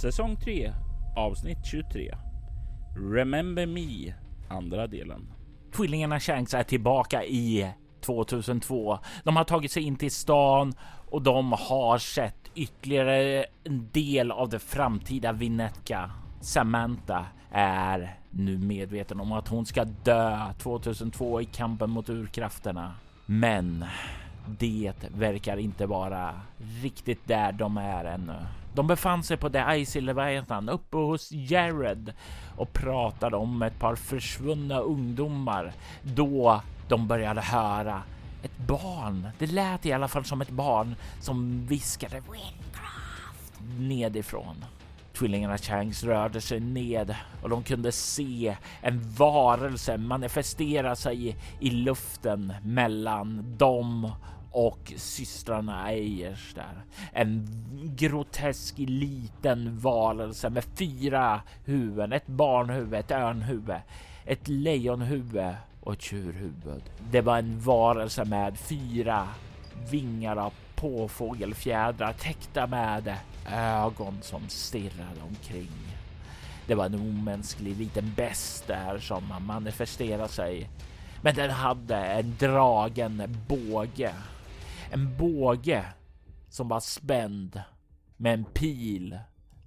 Säsong 3 avsnitt 23. Remember Me andra delen. Tvillingarna Shanks är tillbaka i 2002. De har tagit sig in till stan och de har sett ytterligare en del av det framtida Vinetka. Samantha är nu medveten om att hon ska dö 2002 i kampen mot urkrafterna. Men det verkar inte vara riktigt där de är ännu. De befann sig på The Icy Leviathan uppe hos Jared och pratade om ett par försvunna ungdomar då de började höra ett barn. Det lät i alla fall som ett barn som viskade Windcraft nedifrån. Tvillingarna Changs rörde sig ned och de kunde se en varelse manifestera sig i luften mellan dem och systrarna Eyers där. En grotesk liten varelse med fyra huvuden, ett barnhuvud, ett örnhuvud, ett lejonhuvud och ett tjurhuvud. Det var en varelse med fyra vingar av påfågelfjädrar täckta med ögon som stirrade omkring. Det var en omänsklig liten bäst där som manifesterade sig. Men den hade en dragen båge en båge som var spänd med en pil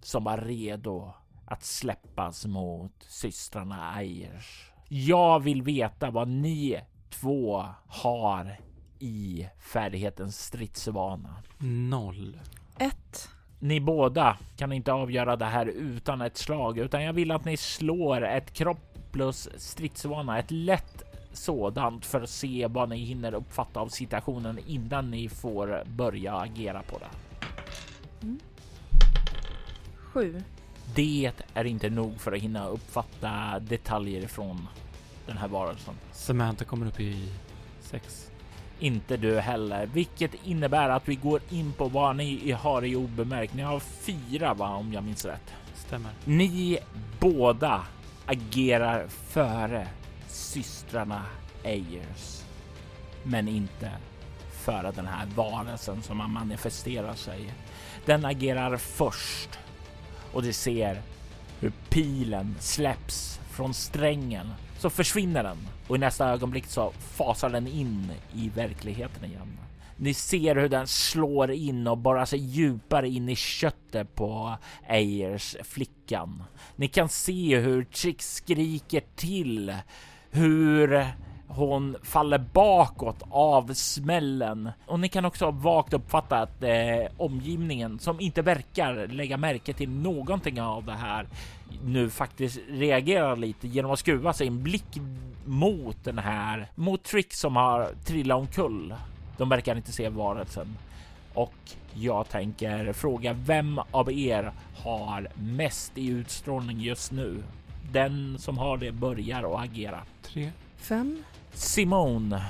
som var redo att släppas mot systrarna Ayers. Jag vill veta vad ni två har i färdigheten stridsvana. Noll. Ett. Ni båda kan inte avgöra det här utan ett slag, utan jag vill att ni slår ett kropp plus stridsvana, ett lätt sådant för att se vad ni hinner uppfatta av situationen innan ni får börja agera på det. Mm. Sju. Det är inte nog för att hinna uppfatta detaljer från den här varelsen. Samantha kommer upp i sex. Inte du heller, vilket innebär att vi går in på vad ni har i obemärkt. Ni har fyra va, om jag minns rätt. Stämmer. Ni båda agerar före systrarna Ayers. Men inte före den här varelsen som har manifesterat sig. Den agerar först och de ser hur pilen släpps från strängen så försvinner den och i nästa ögonblick så fasar den in i verkligheten igen. Ni ser hur den slår in och borrar sig djupare in i köttet på Ayers flickan. Ni kan se hur Trix skriker till hur hon faller bakåt av smällen och ni kan också vagt uppfatta att eh, omgivningen som inte verkar lägga märke till någonting av det här nu faktiskt reagerar lite genom att skruva sin blick mot den här mot Trick som har trillat omkull. De verkar inte se varelsen och jag tänker fråga vem av er har mest i utstrålning just nu? Den som har det börjar att agera. Tre. Fem. Simone,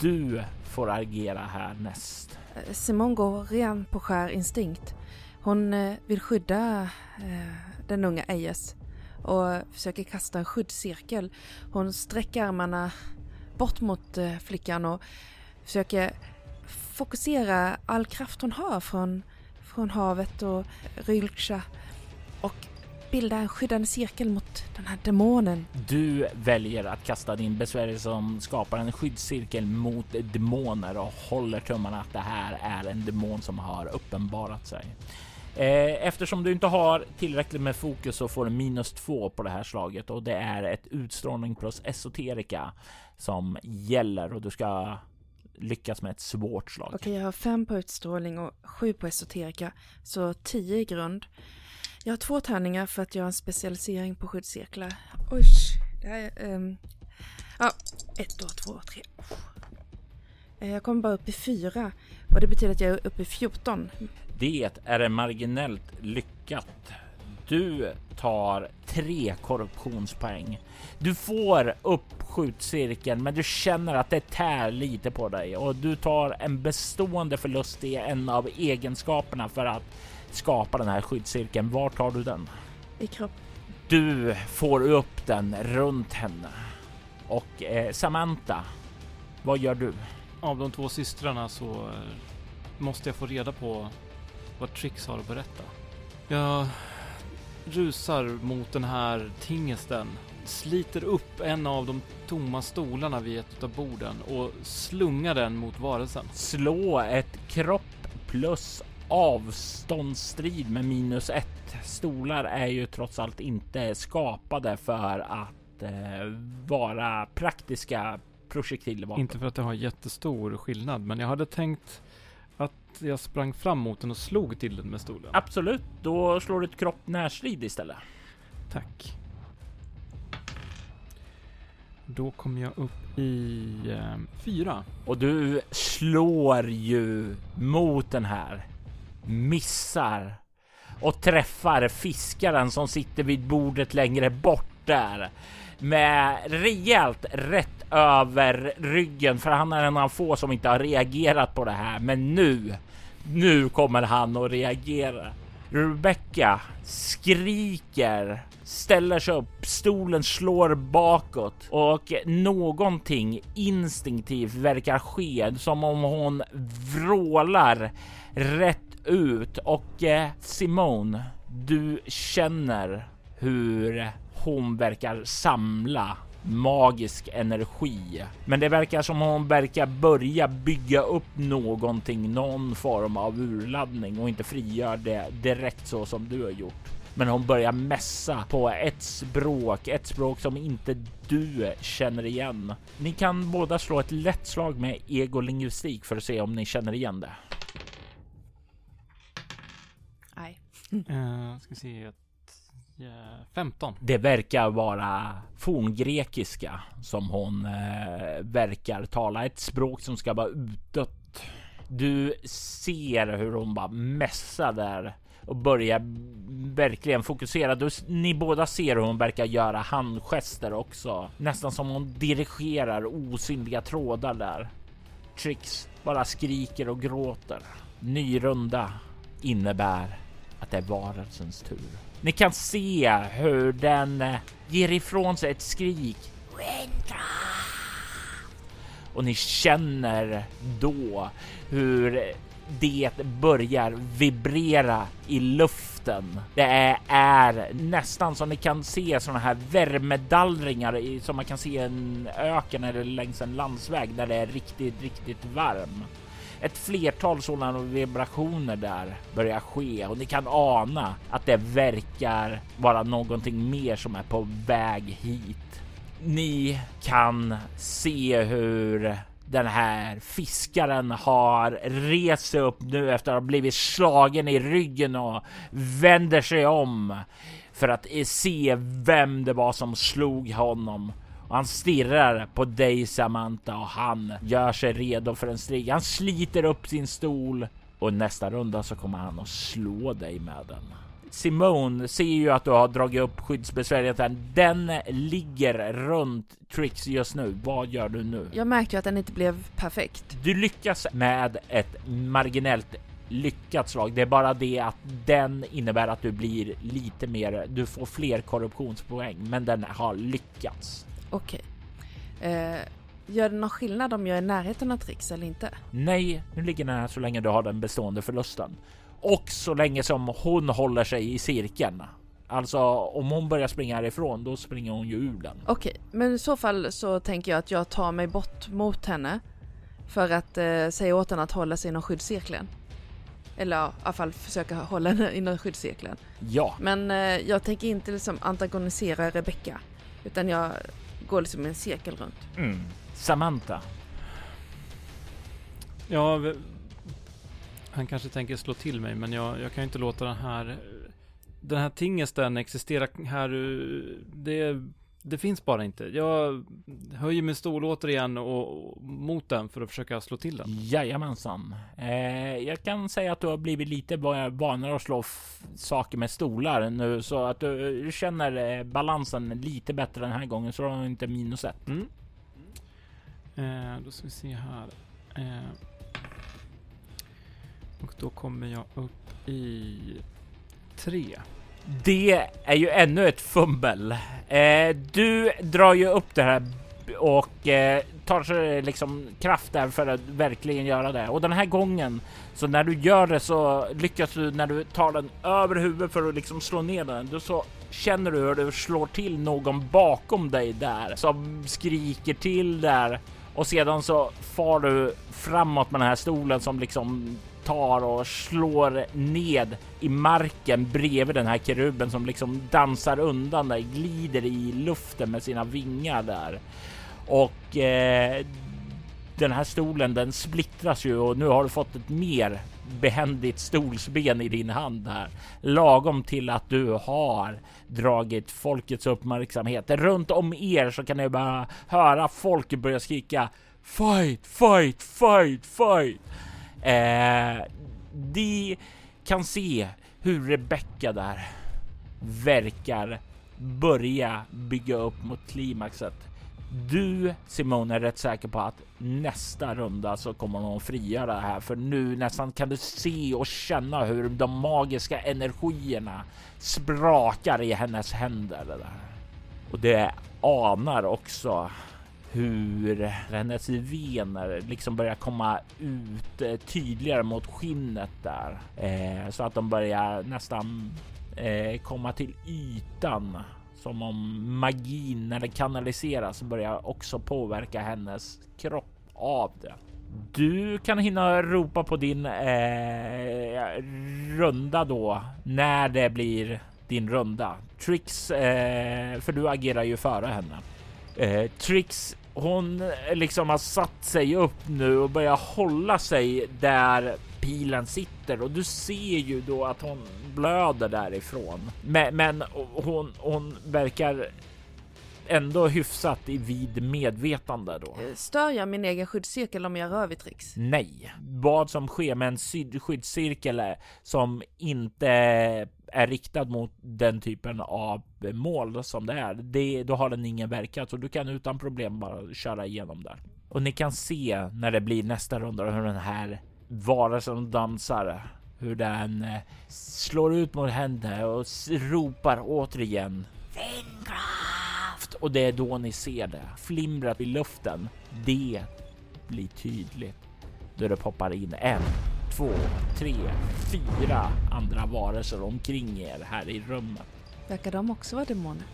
du får agera härnäst. Eh, Simone går ren på skär instinkt. Hon eh, vill skydda eh, den unga Eyes och försöker kasta en skyddscirkel. Hon sträcker armarna bort mot flickan och försöker fokusera all kraft hon har från, från havet och Rylksha och bilda en skyddande cirkel mot den här demonen. Du väljer att kasta din besvärjelse som skapar en skyddscirkel mot demoner och håller tummarna att det här är en demon som har uppenbarat sig. Eh, eftersom du inte har tillräckligt med fokus så får du minus två på det här slaget och det är ett utstrålning plus esoterika som gäller och du ska lyckas med ett svårt slag. Okej, jag har fem på utstrålning och sju på esoterika, så tio i grund. Jag har två tärningar för att jag har en specialisering på skyddscirklar. Oj, det här är... Um, ja, ett, två, två, tre. Eh, Jag kommer bara upp i fyra och det betyder att jag är uppe i 14. Det är marginellt lyckat. Du tar tre korruptionspoäng. Du får upp skjutcirkeln, men du känner att det tär lite på dig och du tar en bestående förlust i en av egenskaperna för att skapa den här skyddscirkeln. Var tar du den? I kropp. Du får upp den runt henne och eh, Samantha. Vad gör du? Av de två systrarna så eh, måste jag få reda på vad Trix har att berätta. Jag rusar mot den här tingesten, sliter upp en av de tomma stolarna vid ett av borden och slungar den mot varelsen. Slå ett kropp plus avståndsstrid med minus ett. Stolar är ju trots allt inte skapade för att eh, vara praktiska projektilvapen. Inte för att det har jättestor skillnad, men jag hade tänkt att jag sprang fram mot den och slog till den med stolen. Absolut, då slår du ett kropp närstrid istället. Tack. Då kommer jag upp i eh, fyra. Och du slår ju mot den här. Missar. Och träffar fiskaren som sitter vid bordet längre bort där. Med rejält rätt över ryggen för han är en av få som inte har reagerat på det här. Men nu, nu kommer han att reagera. Rebecca skriker, ställer sig upp, stolen slår bakåt och någonting instinktivt verkar ske som om hon vrålar rätt ut och eh, Simone, du känner hur hon verkar samla magisk energi. Men det verkar som hon verkar börja bygga upp någonting, någon form av urladdning och inte frigör det direkt så som du har gjort. Men hon börjar mässa på ett språk, ett språk som inte du känner igen. Ni kan båda slå ett lätt slag med egolingvistik för att se om ni känner igen det. Uh, ska se. Ett, 15. Det verkar vara forngrekiska som hon eh, verkar tala. Ett språk som ska vara utdött. Du ser hur hon bara mässar där och börjar verkligen fokusera. Du, ni båda ser hur hon verkar göra handgester också. Nästan som hon dirigerar osynliga trådar där. Trix bara skriker och gråter. Ny runda innebär att det är varelsens tur. Ni kan se hur den eh, ger ifrån sig ett skrik. Och ni känner då hur det börjar vibrera i luften. Det är, är nästan som ni kan se sådana här värmedallringar i, som man kan se i en öken eller längs en landsväg där det är riktigt, riktigt varm. Ett flertal sådana vibrationer där börjar ske och ni kan ana att det verkar vara någonting mer som är på väg hit. Ni kan se hur den här fiskaren har rest sig upp nu efter att ha blivit slagen i ryggen och vänder sig om för att se vem det var som slog honom. Och han stirrar på dig Samantha och han gör sig redo för en strid. Han sliter upp sin stol och nästa runda så kommer han att slå dig med den. Simone ser ju att du har dragit upp skyddsbesvärligheten. Den ligger runt Trix just nu. Vad gör du nu? Jag märkte ju att den inte blev perfekt. Du lyckas med ett marginellt lyckat slag. Det är bara det att den innebär att du blir lite mer. Du får fler korruptionspoäng, men den har lyckats. Okej. Eh, gör det någon skillnad om jag är i närheten av Trix eller inte? Nej, nu ligger den här så länge du har den bestående förlusten och så länge som hon håller sig i cirkeln. Alltså om hon börjar springa härifrån, då springer hon ju ur den. Okej, men i så fall så tänker jag att jag tar mig bort mot henne för att eh, säga åt henne att hålla sig inom skyddscirkeln. Eller ja, i alla fall försöka hålla henne inom skyddscirkeln. Ja, Men eh, jag tänker inte liksom antagonisera Rebecca. Utan jag går liksom en cirkel runt. mm. Samantha. Ja, han kanske tänker slå till mig, men jag, jag kan ju inte låta den här den här tingesten existera här. eh, Det, det finns bara inte. Jag höjer min stol återigen och, och mot den för att försöka slå till den. Jajamensan. Eh, jag kan säga att du har blivit lite va- vanare att slå saker med stolar nu så att du känner eh, balansen lite bättre den här gången så du har inte minus ett. Mm. Eh, då ska vi se här. Eh, och då kommer jag upp i tre. Det är ju ännu ett fummel. Eh, du drar ju upp det här och eh, tar sig liksom kraft där för att verkligen göra det. Och den här gången så när du gör det så lyckas du när du tar den över huvudet för att liksom slå ner den. Då så känner du hur du slår till någon bakom dig där som skriker till där och sedan så far du framåt med den här stolen som liksom tar och slår ned i marken bredvid den här keruben som liksom dansar undan där, glider i luften med sina vingar där. Och eh, den här stolen den splittras ju och nu har du fått ett mer behändigt stolsben i din hand här. Lagom till att du har dragit folkets uppmärksamhet. Runt om er så kan ni bara höra folk börja skrika Fight, fight, fight, fight! Eh, de kan se hur Rebecca där verkar börja bygga upp mot klimaxet. Du Simone är rätt säker på att nästa runda så kommer hon frigöra det här för nu nästan kan du se och känna hur de magiska energierna sprakar i hennes händer. Det där. Och det anar också hur hennes vener liksom börjar komma ut eh, tydligare mot skinnet där. Eh, så att de börjar nästan eh, komma till ytan. Som om magin när det kanaliseras börjar också påverka hennes kropp av det. Du kan hinna ropa på din eh, runda då när det blir din runda. Trix, eh, för du agerar ju före henne. Eh, Trix, hon eh, liksom har satt sig upp nu och börjar hålla sig där pilen sitter och du ser ju då att hon blöder därifrån. Men, men hon, hon verkar ändå hyfsat i vid medvetande då. Eh, Stör jag min egen skyddscirkel om jag rör vid Trix? Nej, vad som sker med en skyddscirkel som inte är riktad mot den typen av mål som det är. Det, då har den ingen verkan så du kan utan problem bara köra igenom där. Och ni kan se när det blir nästa runda hur den här varelsen dansar, hur den eh, slår ut mot henne och ropar återigen Vindkraft! Och det är då ni ser det flimrat i luften. Det blir tydligt då det poppar in en, två, tre, fyra andra varelser omkring er här i rummet. Verkar de också vara demoner?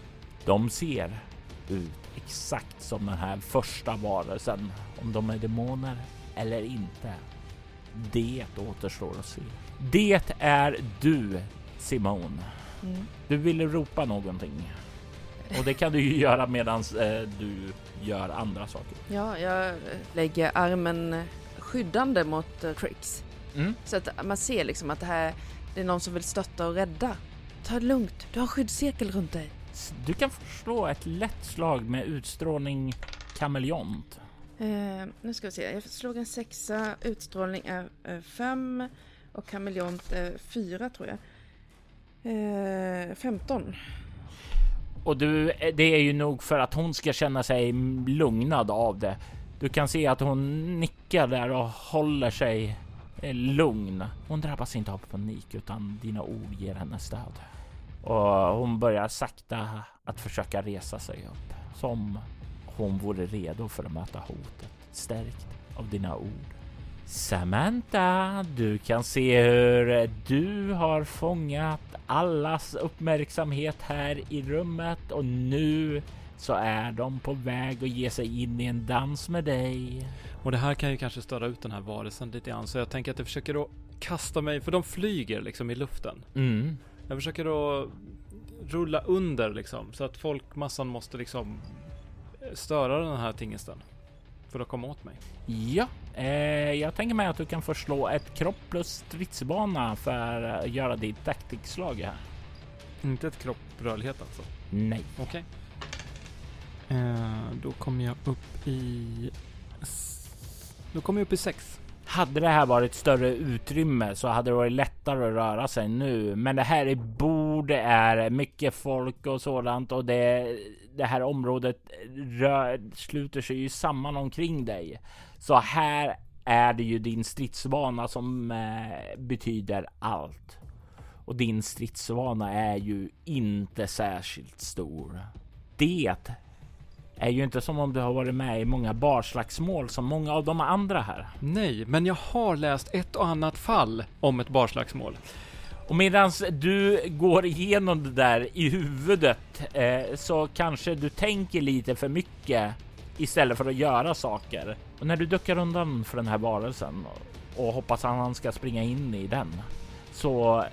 De ser ut exakt som den här första varelsen. Om de är demoner eller inte. Det återstår att se. Det är du, Simone. Mm. Du ville ropa någonting. Och det kan du ju göra medan eh, du gör andra saker. Ja, jag lägger armen skyddande mot eh, Trix. Mm. Så att man ser liksom att det här det är någon som vill stötta och rädda. Ta det lugnt, du har skyddscirkel runt dig. Du kan förslå ett lätt slag med utstrålning kameleont. Eh, nu ska vi se, jag slog en sexa, utstrålning är eh, fem och kameleont är fyra tror jag. Eh, 15. Och du, det är ju nog för att hon ska känna sig lugnad av det. Du kan se att hon nickar där och håller sig eh, Eh, lugn. Hon drabbas inte av panik utan dina ord ger henne stöd. Och hon börjar sakta att försöka resa sig upp. Som hon vore redo för att möta hotet. Stärkt av dina ord. Samantha, du kan se hur du har fångat allas uppmärksamhet här i rummet och nu så är de på väg att ge sig in i en dans med dig. Och det här kan ju kanske störa ut den här varelsen lite grann, så jag tänker att jag försöker att kasta mig, för de flyger liksom i luften. Mm. Jag försöker då rulla under liksom, så att folkmassan måste liksom störa den här tingesten. För att komma åt mig. Ja, eh, jag tänker mig att du kan förslå ett kropp plus stridsbana för att göra ditt taktikslag här. Inte ett kropp rörlighet alltså. Nej. Okej. Eh, då kommer jag upp i... Nu Då kommer jag upp i sex. Hade det här varit större utrymme så hade det varit lättare att röra sig nu. Men det här är bord, det är mycket folk och sådant och det, det här området rör, sluter sig ju samman omkring dig. Så här är det ju din stridsvana som eh, betyder allt. Och din stridsvana är ju inte särskilt stor. Det är ju inte som om du har varit med i många barslagsmål som många av de andra här. Nej, men jag har läst ett och annat fall om ett barslagsmål. Och medan du går igenom det där i huvudet eh, så kanske du tänker lite för mycket istället för att göra saker. Och när du duckar undan för den här varelsen och, hoppas att han ska springa in i den så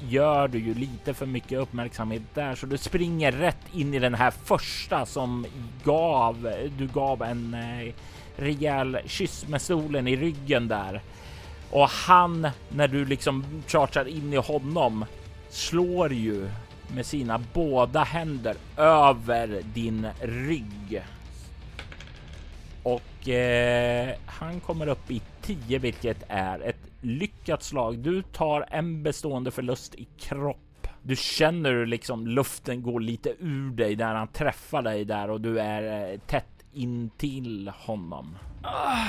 gör du ju lite för mycket uppmärksamhet där så du springer rätt in i den här första som gav du gav en eh, rejäl kyss med solen i ryggen där. Och han, när du liksom chartrar in i honom, slår ju med sina båda händer över din rygg. Och eh, han kommer upp i 10, vilket är ett lyckat slag. Du tar en bestående förlust i kropp. Du känner liksom luften går lite ur dig när han träffar dig där och du är eh, tätt in till honom. Ah,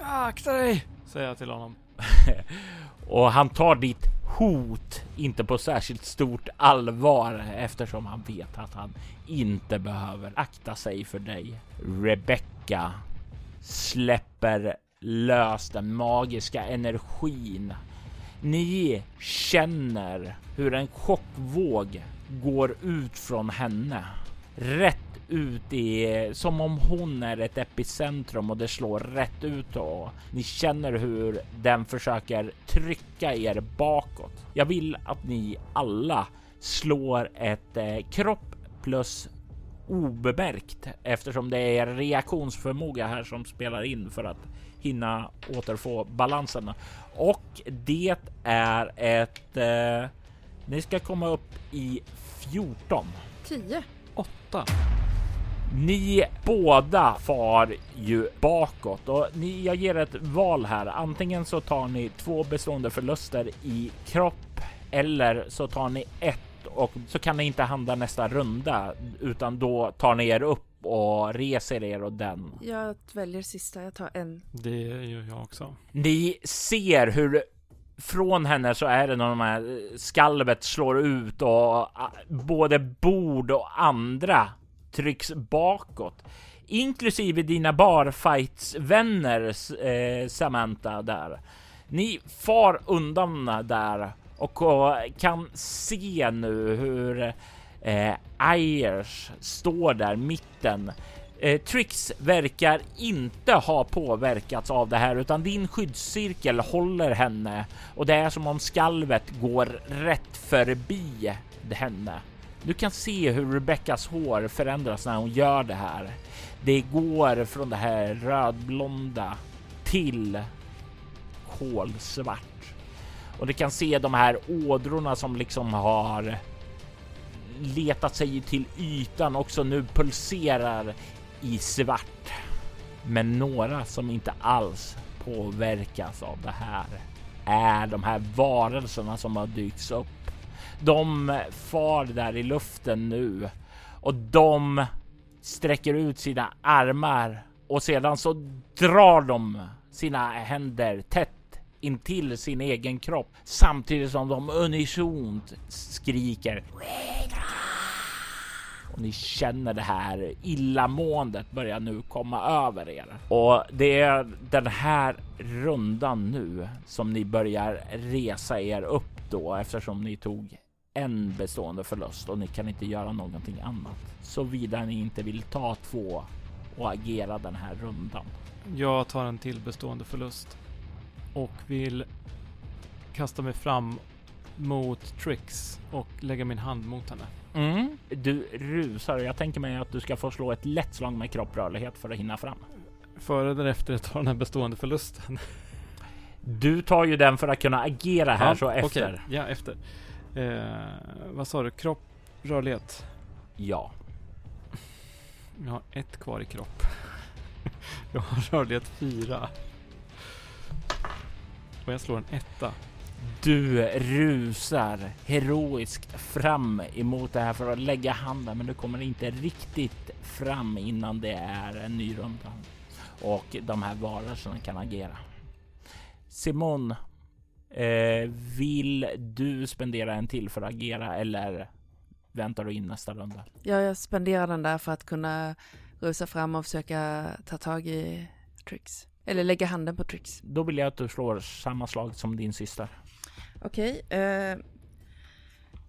akta dig! Säger jag till honom. Och han tar ditt hot inte på särskilt stort allvar eftersom han vet att han inte behöver akta sig för dig. Rebecca släpper lös den magiska energin. Ni känner hur en chockvåg går ut från henne. Rätt ut i som om hon är ett epicentrum och det slår rätt ut och ni känner hur den försöker trycka er bakåt. Jag vill att ni alla slår ett eh, kropp plus obemärkt eftersom det är reaktionsförmåga här som spelar in för att hinna återfå balansen. Och det är ett... Eh, ni ska komma upp i 14. 10. Åtta. Ni båda far ju bakåt och ni, jag ger ett val här. Antingen så tar ni två bestående förluster i kropp eller så tar ni ett och så kan ni inte handla nästa runda utan då tar ni er upp och reser er och den. Jag väljer sista. Jag tar en. Det gör jag också. Ni ser hur från henne så är det när de här skalvet slår ut och ah, både bord och andra trycks bakåt. Inklusive dina barfights-vänner eh, Samantha där. Ni far undan där och och kan se nu hur eh, Ayers står där mitten. Eh, Trix verkar inte ha påverkats av det här utan din skyddscirkel håller henne och det är som om skalvet går rätt förbi henne. Du kan se hur Rebeckas hår förändras när hon gör det här. Det går från det här rödblonda till kolsvart. Och du kan se de här ådrorna som liksom har letat sig till ytan också nu pulserar i svart. Men några som inte alls påverkas av det här är de här varelserna som har dykts upp. De far där i luften nu och de sträcker ut sina armar och sedan så drar de sina händer tätt intill sin egen kropp samtidigt som de unisont skriker. Och ni känner det här illamåendet börjar nu komma över er. Och det är den här rundan nu som ni börjar resa er upp då eftersom ni tog en bestående förlust och ni kan inte göra någonting annat. Såvida ni inte vill ta två och agera den här rundan. Jag tar en till bestående förlust. Och vill kasta mig fram mot Trix och lägga min hand mot henne. Mm. Du rusar. Jag tänker mig att du ska få slå ett lätt slag med kropprörlighet för att hinna fram. Före eller efter jag tar den här bestående förlusten? Du tar ju den för att kunna agera här, så okej. efter. Ja, efter. Eh, vad sa du? Kropp, rörlighet? Ja. Jag har ett kvar i kropp. Jag har rörlighet fyra. Och jag slår en etta. Du rusar heroiskt fram emot det här för att lägga handen, men du kommer inte riktigt fram innan det är en ny runda och de här varelserna kan agera. Simon, eh, vill du spendera en till för att agera eller väntar du in nästa runda? Ja, jag spenderar den där för att kunna rusa fram och försöka ta tag i Trix. Eller lägga handen på Trix. Då vill jag att du slår samma slag som din syster. Okej. eh,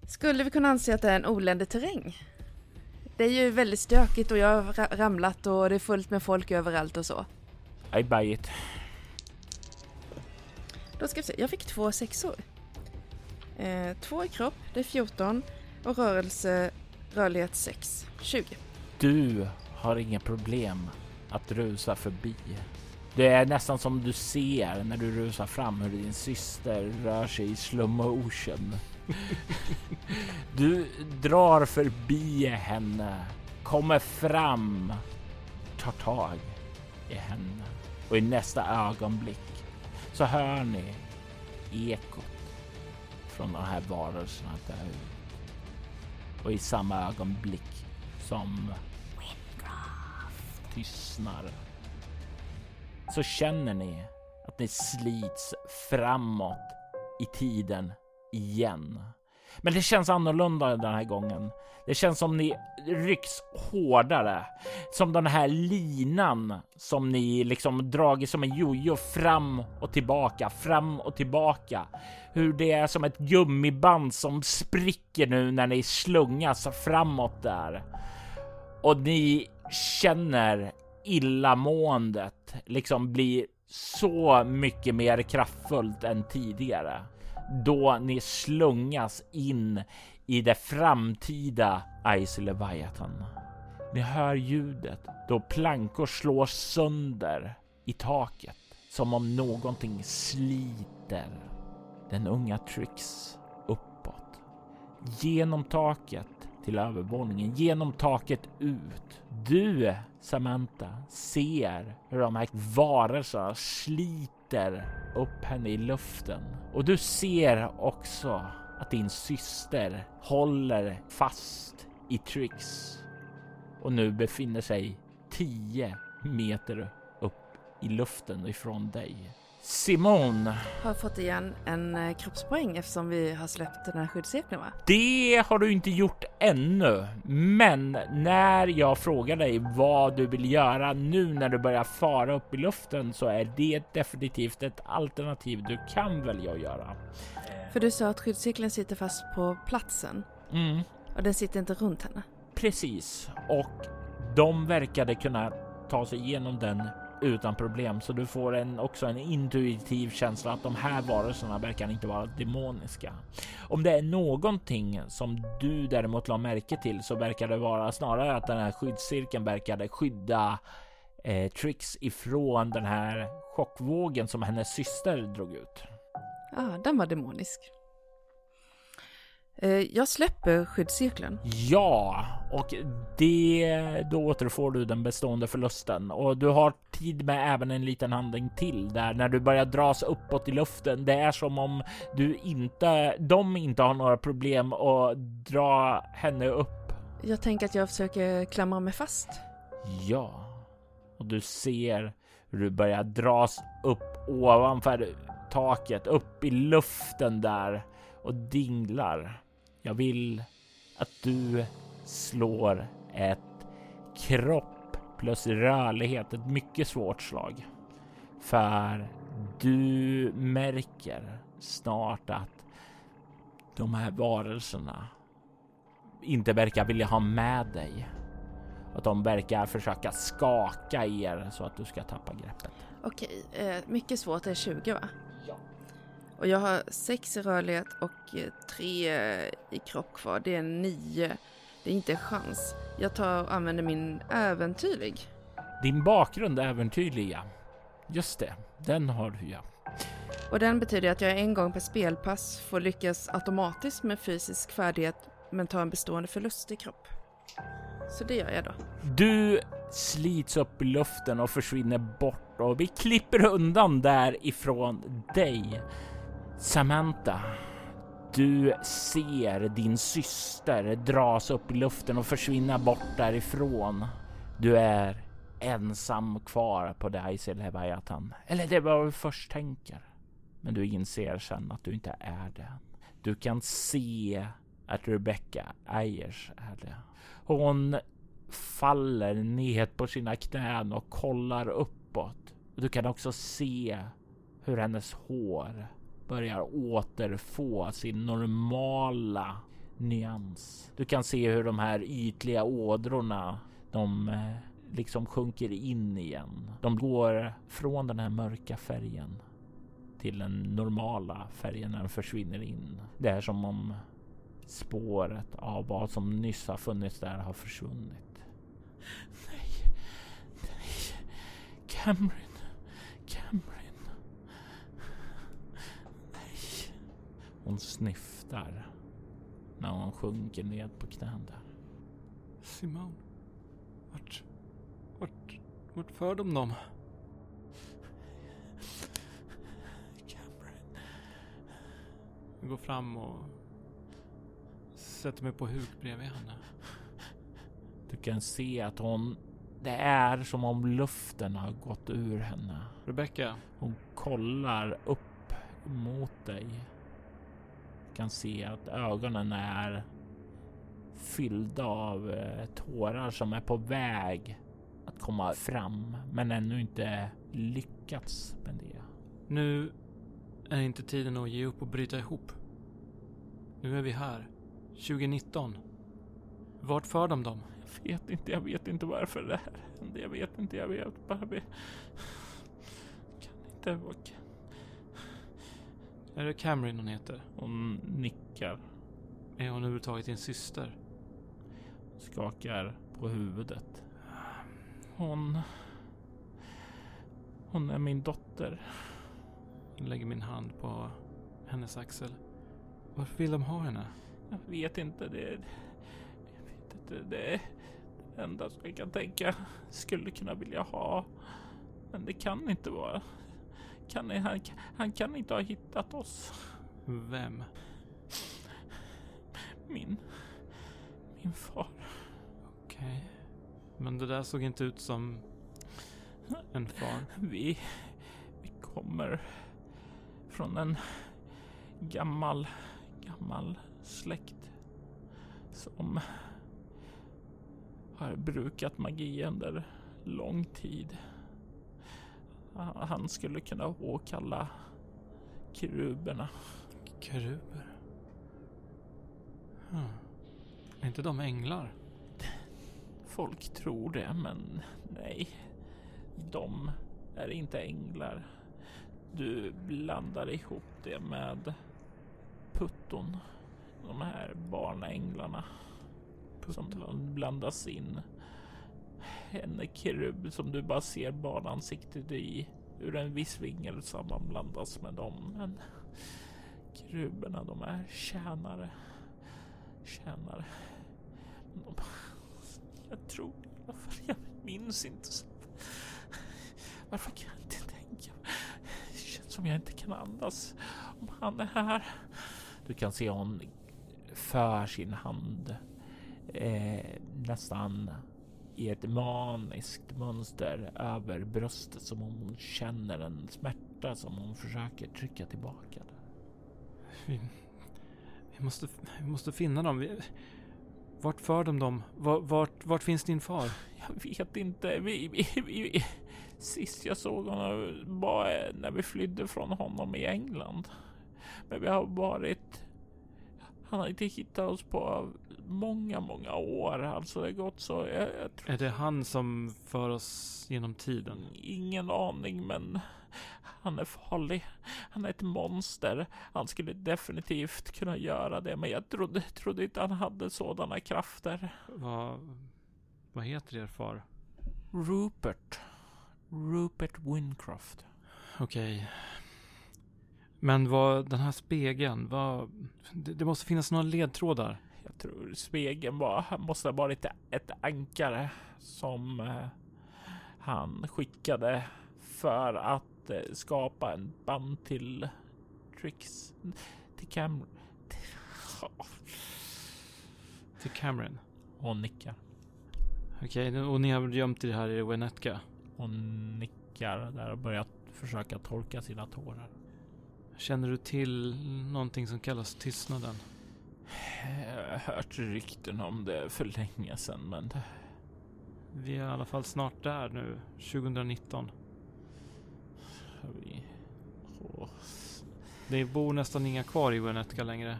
skulle vi kunna anse att det är en oländig terräng? Det är ju väldigt stökigt och jag har ra- ramlat och det är fullt med folk överallt och så. I buy it. Då ska vi se, jag fick två sexor. Eh, två i kropp, det är 14 och rörelse, rörlighet 6, 20. Du har inga problem att rusa förbi. Det är nästan som du ser när du rusar fram hur din syster rör sig i slow motion. Du drar förbi henne, kommer fram, tar tag i henne och i nästa ögonblick så hör ni ekot från de här varelserna där ute. Och i samma ögonblick som tystnar så känner ni att ni slits framåt i tiden igen. Men det känns annorlunda den här gången. Det känns som ni rycks hårdare. Som den här linan som ni liksom dragit som en jojo fram och tillbaka, fram och tillbaka. Hur det är som ett gummiband som spricker nu när ni slungas framåt där. Och ni känner illamåendet liksom blir så mycket mer kraftfullt än tidigare då ni slungas in i det framtida Ice Leviathan. Ni hör ljudet då plankor slås sönder i taket som om någonting sliter den unga Trix uppåt. Genom taket till övervåningen, genom taket ut. Du, Samantha, ser hur de här varelserna sliter upp henne i luften. Och du ser också att din syster håller fast i Trix och nu befinner sig 10 meter upp i luften ifrån dig. Simon, Har fått igen en eh, kroppspoäng eftersom vi har släppt den här skyddscirkeln va? det har du inte gjort ännu. Men när jag frågar dig vad du vill göra nu när du börjar fara upp i luften så är det definitivt ett alternativ du kan välja att göra. För du sa att skyddscirkeln sitter fast på platsen Mm. och den sitter inte runt henne. Precis, och de verkade kunna ta sig igenom den utan problem, så du får en, också en intuitiv känsla att de här varelserna verkar inte vara demoniska. Om det är någonting som du däremot la märke till så verkar det vara snarare att den här skyddscirkeln verkade skydda eh, Trix ifrån den här chockvågen som hennes syster drog ut. Ja, ah, den var demonisk. Eh, jag släpper skyddscirkeln. Ja, och det då återfår du den bestående förlusten och du har tid med även en liten handling till där när du börjar dras uppåt i luften. Det är som om du inte, de inte har några problem att dra henne upp. Jag tänker att jag försöker klamra mig fast. Ja, och du ser hur du börjar dras upp ovanför taket, upp i luften där och dinglar. Jag vill att du slår ett kropp plus rörlighet, ett mycket svårt slag. För du märker snart att de här varelserna inte verkar vilja ha med dig. Att de verkar försöka skaka er så att du ska tappa greppet. Okej, eh, mycket svårt är 20 va? Och jag har sex i rörlighet och eh, tre i kropp kvar. Det är nio. Det är inte en chans. Jag tar och använder min äventyrlig. Din bakgrund är äventyrlig, ja. Just det, den har du ja. Och den betyder att jag en gång per spelpass får lyckas automatiskt med fysisk färdighet men tar en bestående förlust i kropp. Så det gör jag då. Du slits upp i luften och försvinner bort och vi klipper undan därifrån dig. Samantha, du ser din syster dras upp i luften och försvinna bort därifrån. Du är ensam kvar på Daisy Leviathan. Eller det är vad du först tänker. Men du inser sen att du inte är det. Du kan se att Rebecca Ayers är det. Hon faller ned på sina knän och kollar uppåt. Du kan också se hur hennes hår börjar återfå sin normala nyans. Du kan se hur de här ytliga ådrorna, de eh, liksom sjunker in igen. De går från den här mörka färgen till den normala färgen när den försvinner in. Det är som om spåret av vad som nyss har funnits där har försvunnit. Nej, nej, Cameron, Cameron. Nej. Hon snyftar när hon sjunker ned på knän där. Simone. Vart... Vart... Vart för de dem? Cameron. Jag går fram och sätter mig på huk bredvid henne. Du kan se att hon... Det är som om luften har gått ur henne. Rebecca, Hon kollar upp mot dig. Kan se att ögonen är fyllda av eh, tårar som är på väg att komma fram, men ännu inte lyckats med det. nu är inte tiden att ge upp och bryta ihop. Nu är vi här. 2019. Vart för de dem? Jag vet inte, jag vet inte varför det här hände. Jag vet inte, jag vet bara... Vi... Kan inte... vara- Är det Cameron hon heter? Hon nickar, Är hon överhuvudtaget din syster? skakar på huvudet. Hon... Hon är min dotter. Jag lägger min hand på hennes axel. Varför vill de ha henne? Jag vet inte, det... Jag vet inte, det är det enda som jag kan tänka skulle kunna vilja ha. Men det kan inte vara. Kan, han, han kan inte ha hittat oss. Vem? Min... Min far. Okej. Men det där såg inte ut som en far. Vi... Vi kommer från en gammal, gammal släkt som har brukat magi under lång tid. Han skulle kunna åkalla keruberna. Keruber. Hmm. Är inte de änglar? Folk tror det, men nej. De är inte änglar. Du blandar ihop det med putton. De här barnänglarna som bland- blandas in. En kerub som du bara ser barnansiktet i ur en viss vingel sammanblandas med dem. Men keruberna, de är tjänare. Tjänare. De, jag tror i alla fall, jag minns inte. Så. Varför kan jag inte tänka? Det känns som jag inte kan andas om han är här. Du kan se hon för sin hand eh, nästan i ett maniskt mönster över bröstet som om hon känner en smärta som hon försöker trycka tillbaka. Vi, vi, måste, vi måste finna dem. Vi, vart för de dem? Vart, vart, vart finns din far? Jag vet inte. Vi, vi, vi, sist jag såg honom var när vi flydde från honom i England. Men vi har varit... Han har inte hittat oss på många, många år. Alltså det har gått så. Jag, jag tror Är det han som för oss genom tiden? ingen aning, men Han är farlig. Han är ett monster. Han skulle definitivt kunna göra det, men jag trodde, trodde inte han hade sådana krafter. Vad, vad heter er far? Rupert. Rupert Wincroft. Okej. Men vad, den här spegeln, vad, det, det måste finnas några ledtrådar. Jag tror spegeln var, måste ha varit ett ankare som eh, han skickade för att eh, skapa en band till Trix. Till Cam... Till Cameron. Hon nickar. Okej, och ni har gömt er här i Wenetka? Hon nickar där och börjar försöka torka sina tårar. Känner du till någonting som kallas tystnaden? Jag har hört rykten om det för länge sedan, men det, Vi är i alla fall snart där nu, 2019. vi... Åh. Det bor nästan inga kvar i Wenetka längre.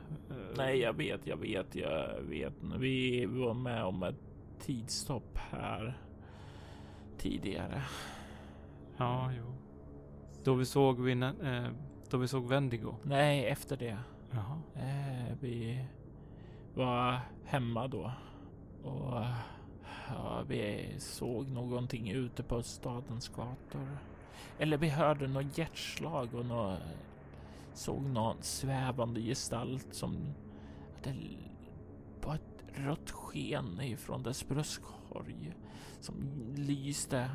Nej, jag vet, jag vet, jag vet. Vi var med om ett tidstopp här tidigare. Ja, jo. Då vi såg, Win- eh, då vi såg Wendigo. Nej, efter det. Jaha. Eh, vi var hemma då och ja, vi såg någonting ute på stadens gator. Eller vi hörde något hjärtslag och nå såg någon svävande gestalt som det var ett rött sken ifrån dess bröstkorg som lyste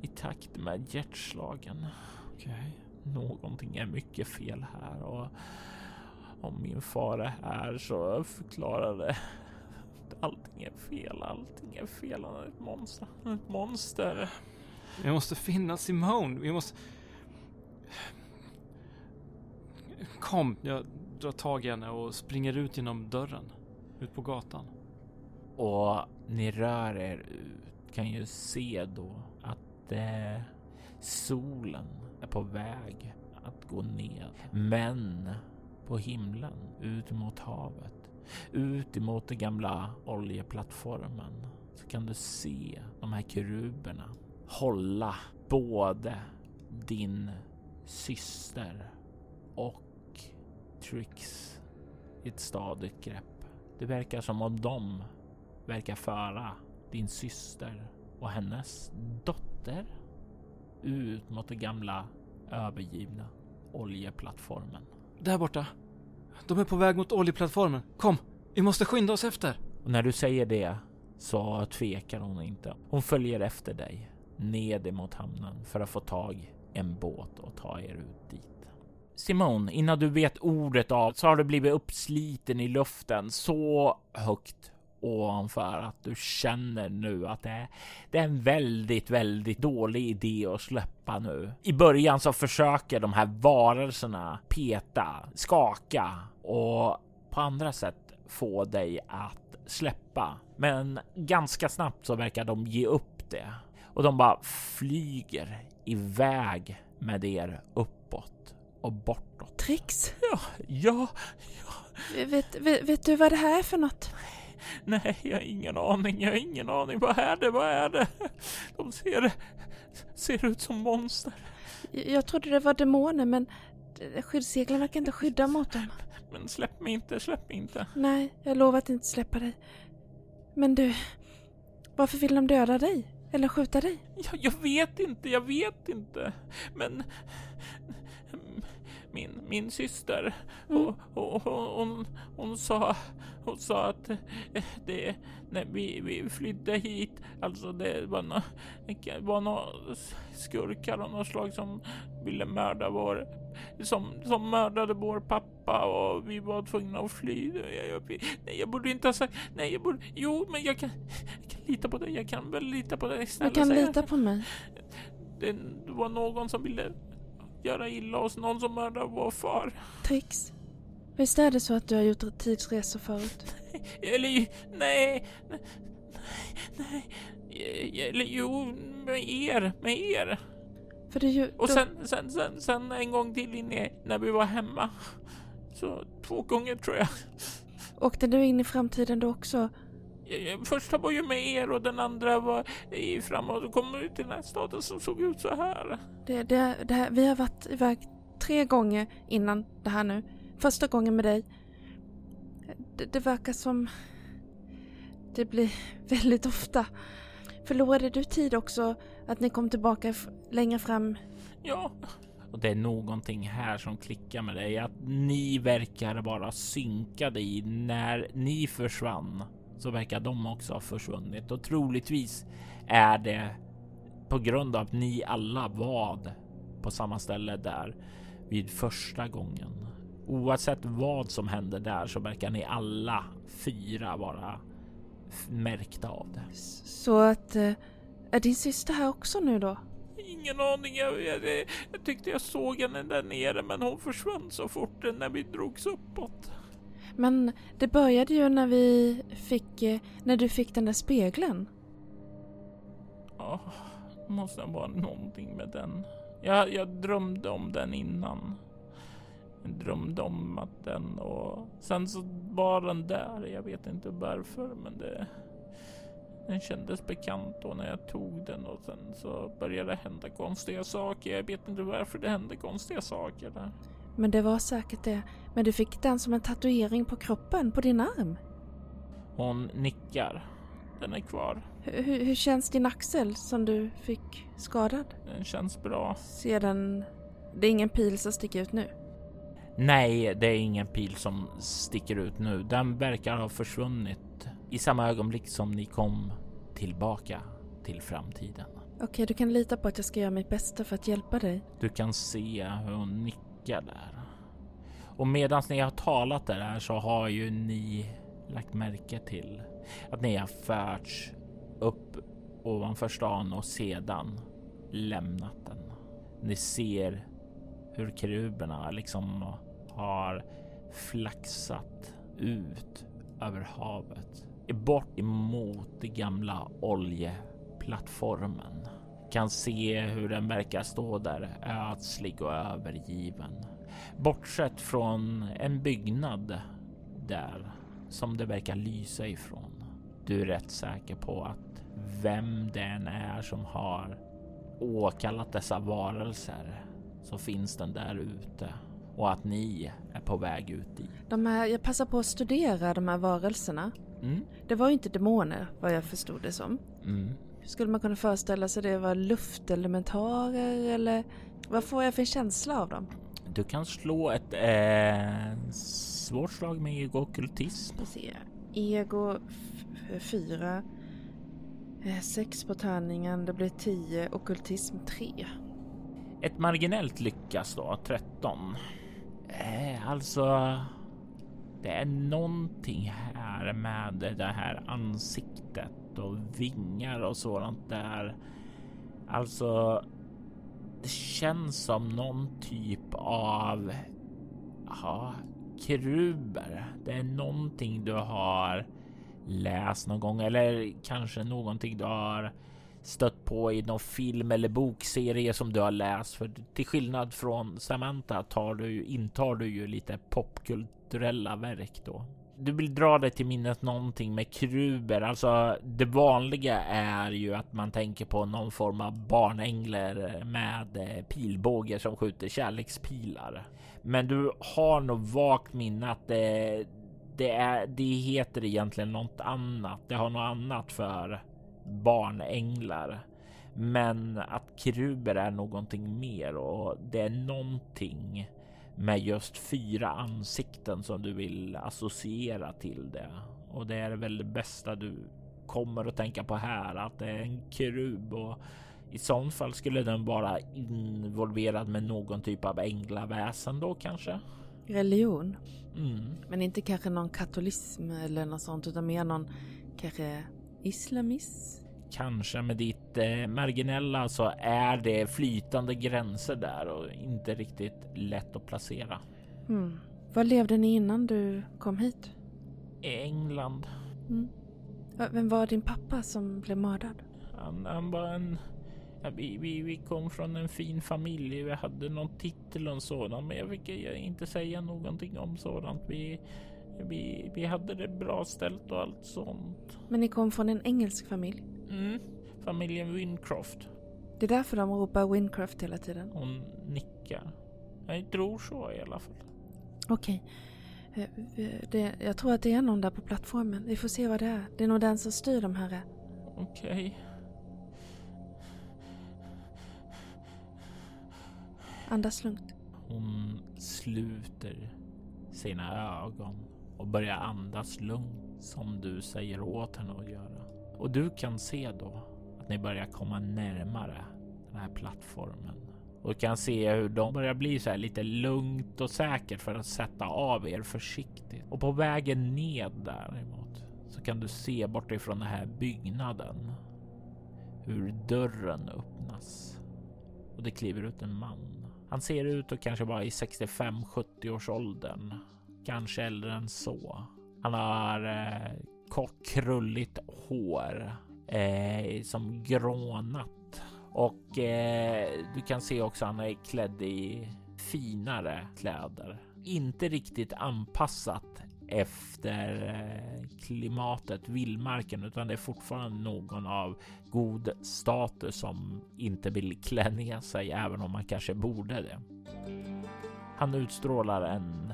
i takt med hjärtslagen. Okej. Någonting är mycket fel här och om min far är här så förklarar det att allting är fel. Allting är fel. Han är ett monster. Han är ett monster. Vi måste finna Simone. Vi måste... Kom, jag drar tag i henne och springer ut genom dörren. Ut på gatan. Och ni rör er ut. Kan ju se då att eh, solen är på väg att gå ner. Men på himlen ut mot havet, ut emot den gamla oljeplattformen så kan du se de här keruberna hålla både din syster och Trix i ett stadigt grepp. Det verkar som om de verkar föra din syster och hennes dotter ut mot den gamla övergivna oljeplattformen. Där borta. De är på väg mot oljeplattformen. Kom, vi måste skynda oss efter. Och när du säger det så tvekar hon inte. Hon följer efter dig ned emot hamnen för att få tag en båt och ta er ut dit. Simon, innan du vet ordet av så har du blivit uppsliten i luften så högt ovanför att du känner nu att det är, det är en väldigt, väldigt dålig idé att släppa nu. I början så försöker de här varelserna peta, skaka och på andra sätt få dig att släppa. Men ganska snabbt så verkar de ge upp det och de bara flyger iväg med er uppåt och bortåt. Trix, Ja, ja, vet, vet, vet du vad det här är för något? nej, jag har ingen aning. Jag har ingen aning. Vad är det? Vad är det? De ser, ser ut som monster. Jag, trodde det var demoner men skyddsreglerna kan inte skydda mot dem. Men släpp mig inte, släpp mig inte. Nej, jag lovar att inte släppa dig. Men du, varför vill de döda dig? Eller skjuta dig? Jag, jag vet inte, jag vet inte. Men min, min syster, Mm. och, och, och, hon, hon, sa, hon sa att eh, det, när vi, vi flydde hit, alltså det var några var nå skurkar av något slag som ville mörda vår, som, som mördade vår pappa och vi var tvungna att fly. Jag, jag, nej, jag borde inte ha sagt, nej, jag borde, jo, men jag kan, jag kan lita på dig, jag kan väl lita på dig. Du Snälla, kan säg lita på mig. det, det var någon som ville göra illa oss, någon som mördade vår far. Trix, visst är det så att du har gjort tidsresor förut? Eller nej, nej, nej. Eller jo, med er, med er. För det är ju... Och då- sen, sen, sen, sen en gång till inne när vi var hemma. Så två gånger tror jag. Åkte du in i framtiden då också? Eh, Första var ju med er och den andra var i framåt och kom ut till den här staden som såg ut så här. Det, det, det här, vi har varit iväg tre gånger innan det här nu. Första gången med dig. Det, det verkar som... Det blir väldigt ofta. Förlorade du tid också att ni kom tillbaka längre fram? Ja, och det är någonting här som klickar med dig. Att ni verkar vara synkade i när ni försvann så verkar de också ha försvunnit och troligtvis är det på grund av att ni alla var på samma ställe där vid första gången. Oavsett vad som hände där så verkar ni alla fyra vara märkta av det. Så att... eh, Är din syster här också nu då? Ingen aning. Jag, jag, jag tyckte jag såg henne där nere, men hon försvann så fort när vi drogs uppåt. Men det började ju när vi fick... Eh, när du fick den där spegeln. Ja, det måste vara någonting med den. Jag, jag drömde om den innan. Jag drömde om att den och sen så var den där. Jag vet inte varför, men det. Den kändes bekant då när jag tog den och sen så började det hända konstiga saker. Jag vet inte varför det hände konstiga saker där. Men det var säkert det. Men du fick den som en tatuering på kroppen, på din arm. Hon nickar. Den är kvar. Hur, hur, hur känns din axel som du fick skadad? Den känns bra. Ser den... Det är ingen pil som sticker ut nu. Nej, det är ingen pil som sticker ut nu. Den verkar ha försvunnit i samma ögonblick som ni kom tillbaka till framtiden. Okej, du kan lita på att jag ska göra mitt bästa för att hjälpa dig. Du kan se hur hon nickar där. Och medan ni har talat där här så har ju ni lagt märke till att ni har förts upp ovanför stan och sedan lämnat den. Ni ser hur keruberna liksom har flaxat ut över havet. Bort emot den gamla oljeplattformen. Kan se hur den verkar stå där ödslig och övergiven. Bortsett från en byggnad där som det verkar lysa ifrån. Du är rätt säker på att vem den är som har åkallat dessa varelser så finns den där ute och att ni är på väg ut dit. De här, jag passar på att studera de här varelserna. Mm. Det var ju inte demoner, vad jag förstod det som. Mm. Skulle man kunna föreställa sig det var luftelementarer eller vad får jag för känsla av dem? Du kan slå ett eh, svårt slag med ser. Ego f- fyra. Eh, Sex på tärningen, det blir 10. Okultism 3. Ett marginellt lyckas då, 13. Eh, alltså, det är någonting här med det här ansiktet och vingar och sådant där. Alltså, det känns som någon typ av ja, kruber. Det är någonting du har läst någon gång eller kanske någonting du har stött på i någon film eller bokserie som du har läst. För till skillnad från Samantha tar du, intar du ju lite popkulturella verk då. Du vill dra dig till minnet någonting med kruber. Alltså det vanliga är ju att man tänker på någon form av barnänglar med eh, pilbåge som skjuter kärlekspilar. Men du har nog vagt minne att det, det, är, det heter egentligen något annat. Det har något annat för barnänglar. Men att Kruber är någonting mer och det är någonting med just fyra ansikten som du vill associera till det. Och det är väl det bästa du kommer att tänka på här, att det är en kerub och i sånt fall skulle den vara involverad med någon typ av änglaväsen då kanske? Religion. Mm. Men inte kanske någon katolism eller något sånt utan mer någon kanske islamism. Kanske med ditt eh, marginella så är det flytande gränser där och inte riktigt lätt att placera. Hmm. Var levde ni innan du kom hit? England. Mm. Vem var din pappa som blev mördad? Han, han var en... Ja, vi, vi, vi kom från en fin familj. Vi hade någon titel och en sådan, men jag fick inte säga någonting om sådant. Vi, Vi, vi hade det bra ställt och allt sånt. Men ni kom från en engelsk familj. Mm. Familjen Wincroft. Det är därför de ropar Wincraft hela tiden. Hon nickar. Jag tror så i alla fall. Okej. Eh, det- Jag tror att det är någon där på plattformen. Vi får se vad det är. Det är nog den som styr de här. Okej. Andas lugnt. Hon sluter sina ögon och börjar andas lugnt som du säger åt henne att göra. Och du kan se då att ni börjar komma närmare den här plattformen. Och kan se hur de börjar bli så här lite lugnt och säkert för att sätta av er försiktigt. Och på vägen ned däremot så kan du se bort ifrån den här byggnaden hur dörren öppnas och det kliver ut en man. Han ser ut att kanske vara i 65-70 års åldern, kanske äldre än så. Han har eh, kort krulligt hår eh, som grånat och eh, du kan se också han är klädd i finare kläder. Inte riktigt anpassat efter eh, klimatet, vildmarken, utan det är fortfarande någon av god status som inte vill klä ner sig, även om man kanske borde det. Han utstrålar en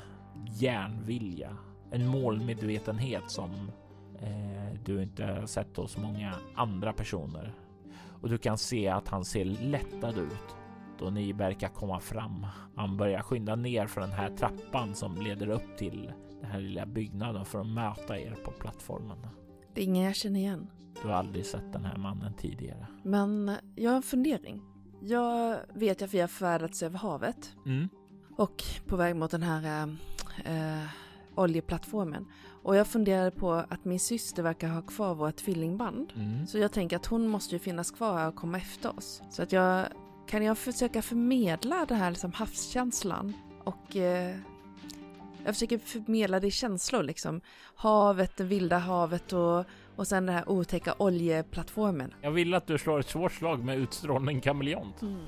järnvilja, en målmedvetenhet som eh, du inte sett hos många andra personer. Och du kan se att han ser lättad ut då ni verkar komma fram. Han börjar skynda ner för den här trappan som leder upp till den här lilla byggnaden för att möta er på plattformen. Det är ingen jag känner igen. Du har aldrig sett den här mannen tidigare. Men jag har en fundering. Jag vet att vi har färdats över havet Mm. Och på väg mot den här eh, eh, oljeplattformen. Och jag funderade på att min syster verkar ha kvar våra tvillingband. Mm. Så jag tänker att hon måste ju finnas kvar här och komma efter oss. Så att jag, kan jag försöka förmedla den här liksom havskänslan och eh, jag försöker förmedla det i känslor liksom. Havet, det vilda havet och, och sen den här otäcka oljeplattformen. Jag vill att du slår ett svårt slag med utstrålning kameleont. Mm.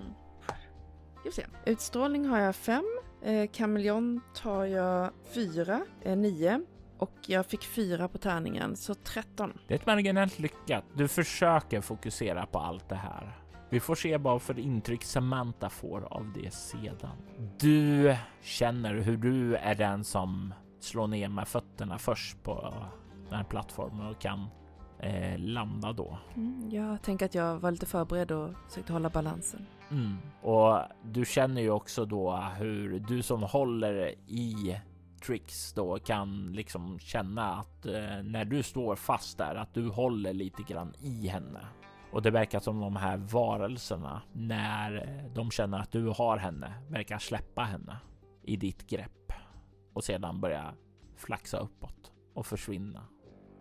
Utstrålning har jag fem. Eh, kameleon kameleont har jag fyra. Eh, nio. Och jag fick fyra på tärningen, så 13. Det är ett marginellt lyckat. Du försöker fokusera på allt det här. Vi får se vad för intryck Samantha får av det sedan. Du känner hur du är den som slår ner med fötterna först på den här plattformen och kan eh, landa då. Mm, jag tänker att jag var lite förberedd och försökte hålla balansen. Mm. Och du känner ju också då hur du som håller i Trix då kan liksom känna att eh, när du står fast där att du håller lite grann i henne. Och det verkar som de här varelserna när eh, de känner att du har henne verkar släppa henne i ditt grepp och sedan börja flaxa uppåt och försvinna.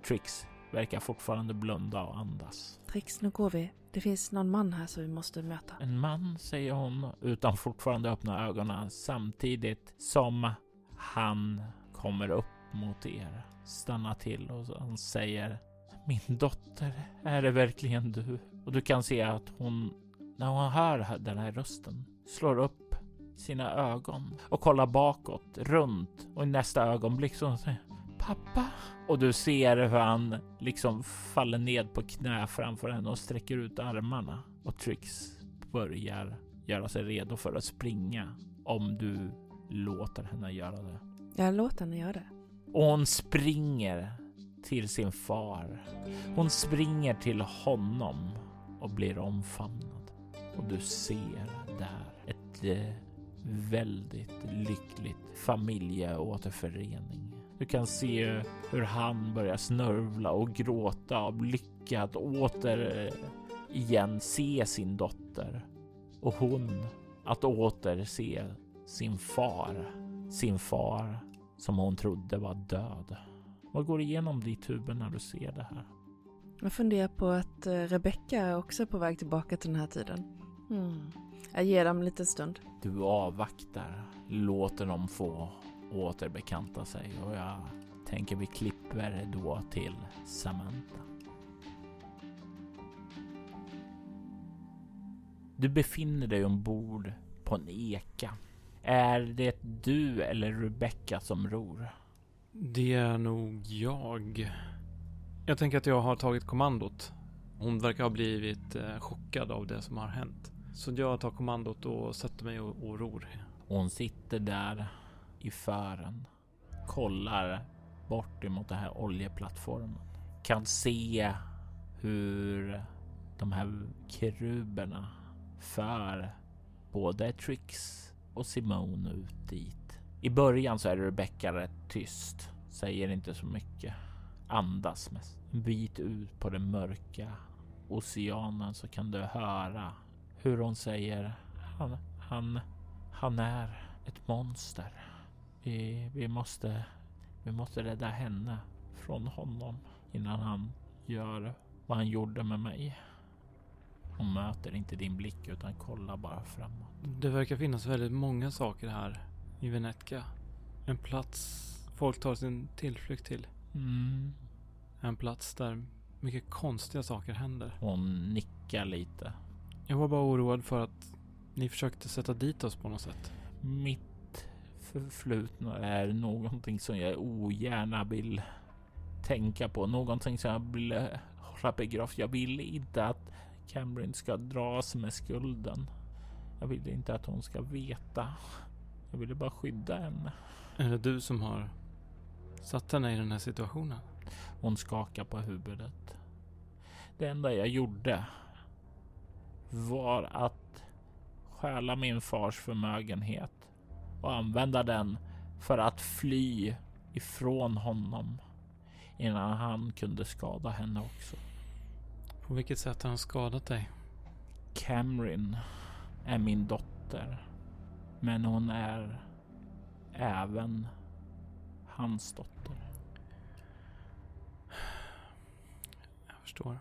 Trix verkar fortfarande blunda och andas. Trix, nu går vi. Det finns någon man här som vi måste möta. En man, säger hon utan fortfarande öppna ögonen samtidigt som han kommer upp mot er, stannar till och han säger Min dotter, är det verkligen du? Och du kan se att hon, när hon hör den här rösten, slår upp sina ögon och kollar bakåt, runt och i nästa ögonblick så säger Pappa? Och du ser hur han liksom faller ned på knä framför henne och sträcker ut armarna. Och Trix börjar göra sig redo för att springa om du låter henne göra det. Jag låter henne göra det. Och hon springer till sin far. Hon springer till honom och blir omfamnad. Och du ser där ett eh, väldigt lyckligt familjeåterförening. Du kan se hur han börjar snörvla och gråta av lycka att åter eh, igen se sin dotter. Och hon att åter se sin far. Sin far som hon trodde var död. Vad går igenom ditt huvud när du ser det här? Jag funderar på att eh, Rebecca är också på väg tillbaka till den här tiden. Mm. Jag ger dem en liten stund. Du avvaktar, låter dem få återbekanta sig och jag tänker vi klipper då till Samantha. Du befinner dig ombord på en eka. Är det du eller Rebecca som ror? Det är nog jag. Jag tänker att jag har tagit kommandot. Hon verkar ha blivit eh, chockad av det som har hänt. Så jag tar kommandot och sätter mig och, och ror. Hon sitter där i fören, kollar bort emot den här oljeplattformen. Kan se hur de här keruberna för både Trix och Simone ut dit. I början så är Rebecca rätt tyst, säger inte så mycket, andas mest. En bit ut på den mörka oceanen så kan du höra hur hon säger han, han, han är ett monster. Vi, vi måste, vi måste rädda henne från honom innan han gör vad han gjorde med mig. Hon möter inte din blick utan kollar bara framåt. Det verkar finnas väldigt många saker här i Venetka. En plats folk tar sin tillflykt till. Mm. En plats där mycket konstiga saker händer. Hon nickar lite. Jag var bara oroad för att ni försökte sätta dit oss på något sätt. Mitt förflutna är någonting som jag ogärna vill tänka på. Någonting som jag vill eh, hålla begravt. Jag vill inte att Cameron ska dras med skulden. Jag vill inte att hon ska veta. Jag ville bara skydda henne. Är det du som har satt henne i den här situationen? Hon skakar på huvudet. Det enda jag gjorde var att stjäla min fars förmögenhet och använda den för att fly ifrån honom innan han kunde skada henne också. På vilket sätt har han skadat dig? Cameron är min dotter, men hon är även hans dotter. Jag förstår.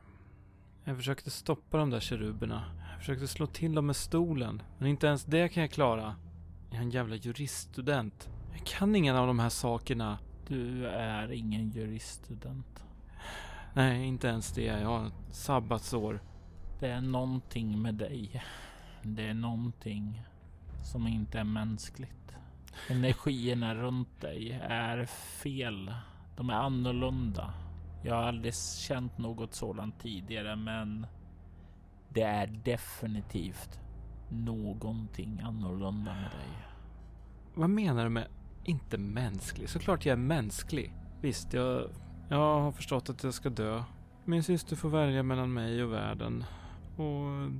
Jag försökte stoppa de där keruberna. Jag försökte slå till dem med stolen. Men inte ens det kan jag klara. Jag är en jävla juriststudent. Jag kan ingen av de här sakerna. Du är ingen juriststudent. Nej, inte ens det. Jag har sabbatsår. Det är någonting med dig. Det är någonting som inte är mänskligt. Energierna runt dig är fel. De är annorlunda. Jag har aldrig känt något sådant tidigare, men det är definitivt någonting annorlunda med dig. Vad menar du med inte mänsklig? Såklart jag är mänsklig. Visst, jag, jag har förstått att jag ska dö. Min syster får välja mellan mig och världen. Och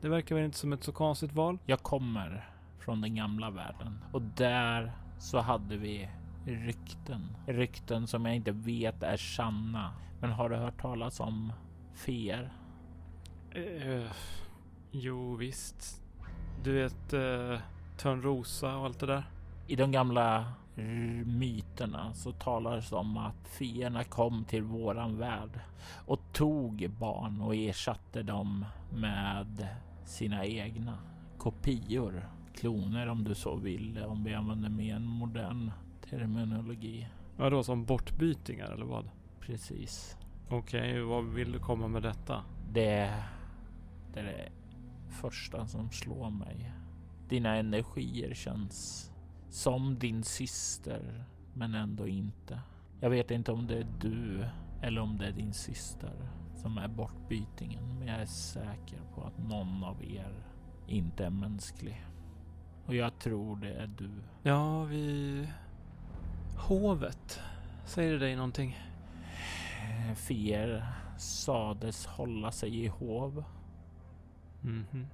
det verkar väl inte som ett så konstigt val. Jag kommer från den gamla världen och där så hade vi rykten. Rykten som jag inte vet är sanna. Men har du hört talas om feer? Eh, jo, visst. Du vet, eh, Törnrosa och allt det där. I de gamla r- myterna så talades det om att feerna kom till våran värld och tog barn och ersatte dem med sina egna kopior. Kloner om du så vill, om vi använder mer en modern terminologi. Vadå, som bortbytingar eller vad? Precis. Okej, vad vill du komma med detta? Det, det första som slår mig. Dina energier känns som din syster, men ändå inte. Jag vet inte om det är du eller om det är din syster som är bortbytingen, men jag är säker på att någon av er inte är mänsklig. Och jag tror det är du. Ja, vi... Hovet. Säger det dig någonting? Fier sades hålla sig i hov. Mhm.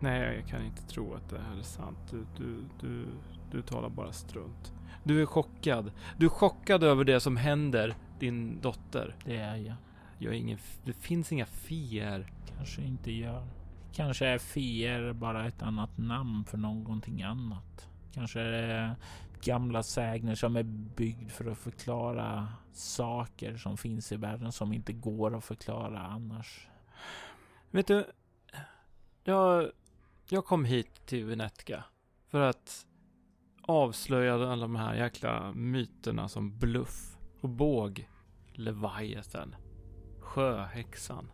Nej, jag kan inte tro att det här är sant. Du, du, du, du talar bara strunt. Du är chockad. Du är chockad över det som händer din dotter. Det är jag. Jag är ingen, det finns inga fier. Kanske inte gör. Kanske är fier bara ett annat namn för någonting annat. Kanske är det gamla sägner som är byggd för att förklara saker som finns i världen som inte går att förklara annars. Vet du? Jag, jag kom hit till Venetka för att avslöja alla de här jäkla myterna som bluff och båg, Leviathan, sjöhäxan.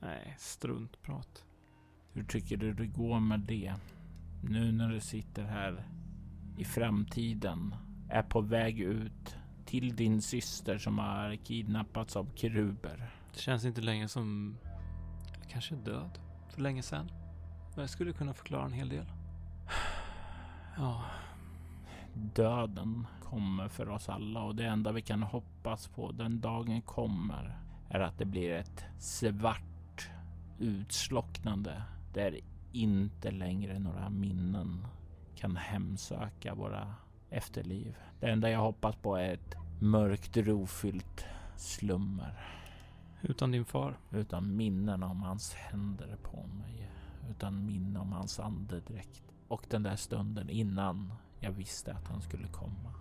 Nej, struntprat. Hur tycker du det går med det? Nu när du sitter här i framtiden är på väg ut till din syster som har kidnappats av keruber. Det känns inte längre som... Jag kanske är död. För länge sedan. Men jag skulle kunna förklara en hel del. Ja, Döden kommer för oss alla och det enda vi kan hoppas på den dagen kommer är att det blir ett svart utslocknande där inte längre några minnen kan hemsöka våra efterliv. Det enda jag hoppas på är ett mörkt rofyllt slummer utan din far. utan minnen om hans händer på mig, utan minne om hans andedräkt och den där stunden innan jag visste att han skulle komma.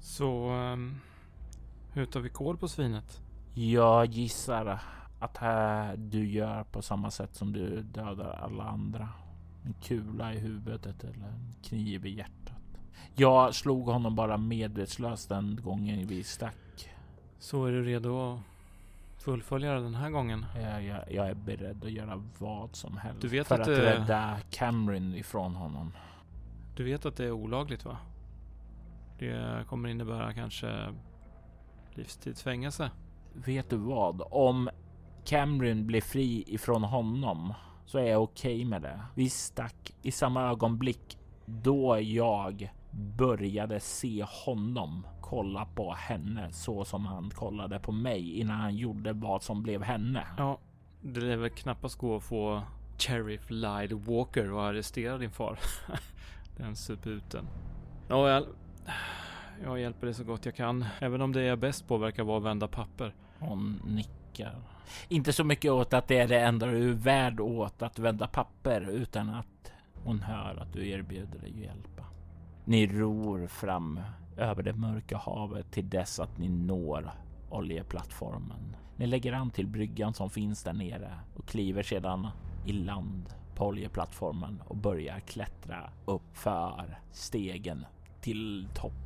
Så... Um, hur tar vi koll på svinet? Jag gissar att här du gör på samma sätt som du dödar alla andra. En kula i huvudet eller en kniv i hjärtat. Jag slog honom bara medvetslös den gången vi stack. Så är du redo att fullfölja den här gången? Jag, jag, jag är beredd att göra vad som helst Du vet för att att, det- rädda Cameron ifrån honom. Du vet att det är olagligt va? Det kommer innebära kanske livstidsfängelse. Vet du vad? Om Cameron blir fri ifrån honom så är jag okej med det. Vi stack i samma ögonblick då jag började se honom kolla på henne så som han kollade på mig innan han gjorde vad som blev henne. Ja, det lär väl knappast gå att få Sheriff Lyde Walker och arrestera din far. Den suputen. Nåväl, jag hjälper dig så gott jag kan. Även om det jag är bäst på verkar vara att vända papper. Hon nickar. Inte så mycket åt att det är det enda du är värd åt att vända papper utan att hon hör att du erbjuder dig hjälpa. Ni ror fram över det mörka havet till dess att ni når oljeplattformen. Ni lägger an till bryggan som finns där nere och kliver sedan i land på oljeplattformen och börjar klättra upp för stegen till toppen.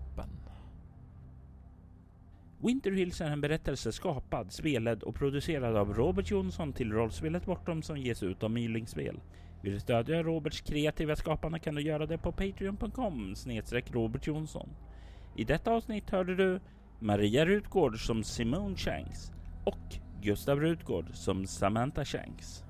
Winter Hills är en berättelse skapad, spelad och producerad av Robert Jonsson till rollspelet Bortom som ges ut av Mylingspel. Vill du stödja Roberts kreativa skapande kan du göra det på patreon.com snedstreck Robert Jonsson. I detta avsnitt hörde du Maria Rutgård som Simone Shanks och Gustav Rutgård som Samantha Shanks.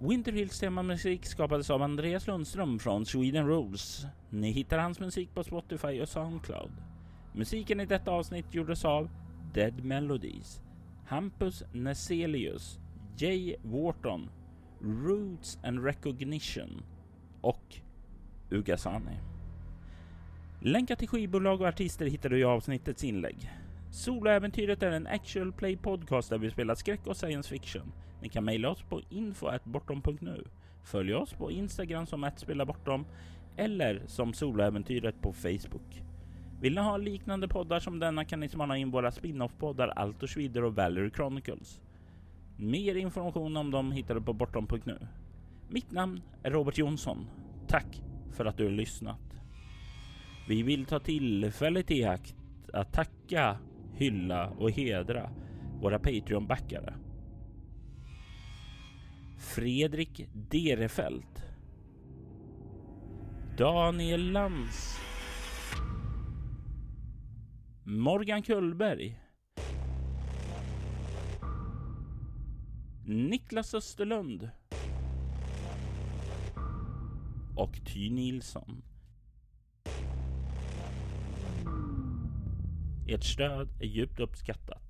Winter Hills temamusik skapades av Andreas Lundström från Sweden Rules. Ni hittar hans musik på Spotify och Soundcloud. Musiken i detta avsnitt gjordes av Dead Melodies, Hampus Neselius, Jay Wharton, Roots and Recognition och Ugasani. Länkar till skivbolag och artister hittar du i avsnittets inlägg. Soloäventyret är en actual play podcast där vi spelar skräck och science fiction. Ni kan mejla oss på info.bortom.nu. Följ oss på Instagram som att spela bortom eller som Soloäventyret på Facebook. Vill ni ha liknande poddar som denna kan ni smala in våra spin-off-poddar Alto Schwider och Valerie Chronicles. Mer information om dem hittar du på bortom.nu. Mitt namn är Robert Jonsson. Tack för att du har lyssnat. Vi vill ta tillfället i akt att tacka, hylla och hedra våra Patreon-backare. Fredrik Derefelt Daniel Lantz Morgan Kullberg Niklas Österlund och Ty Nilsson. Ert stöd är djupt uppskattat.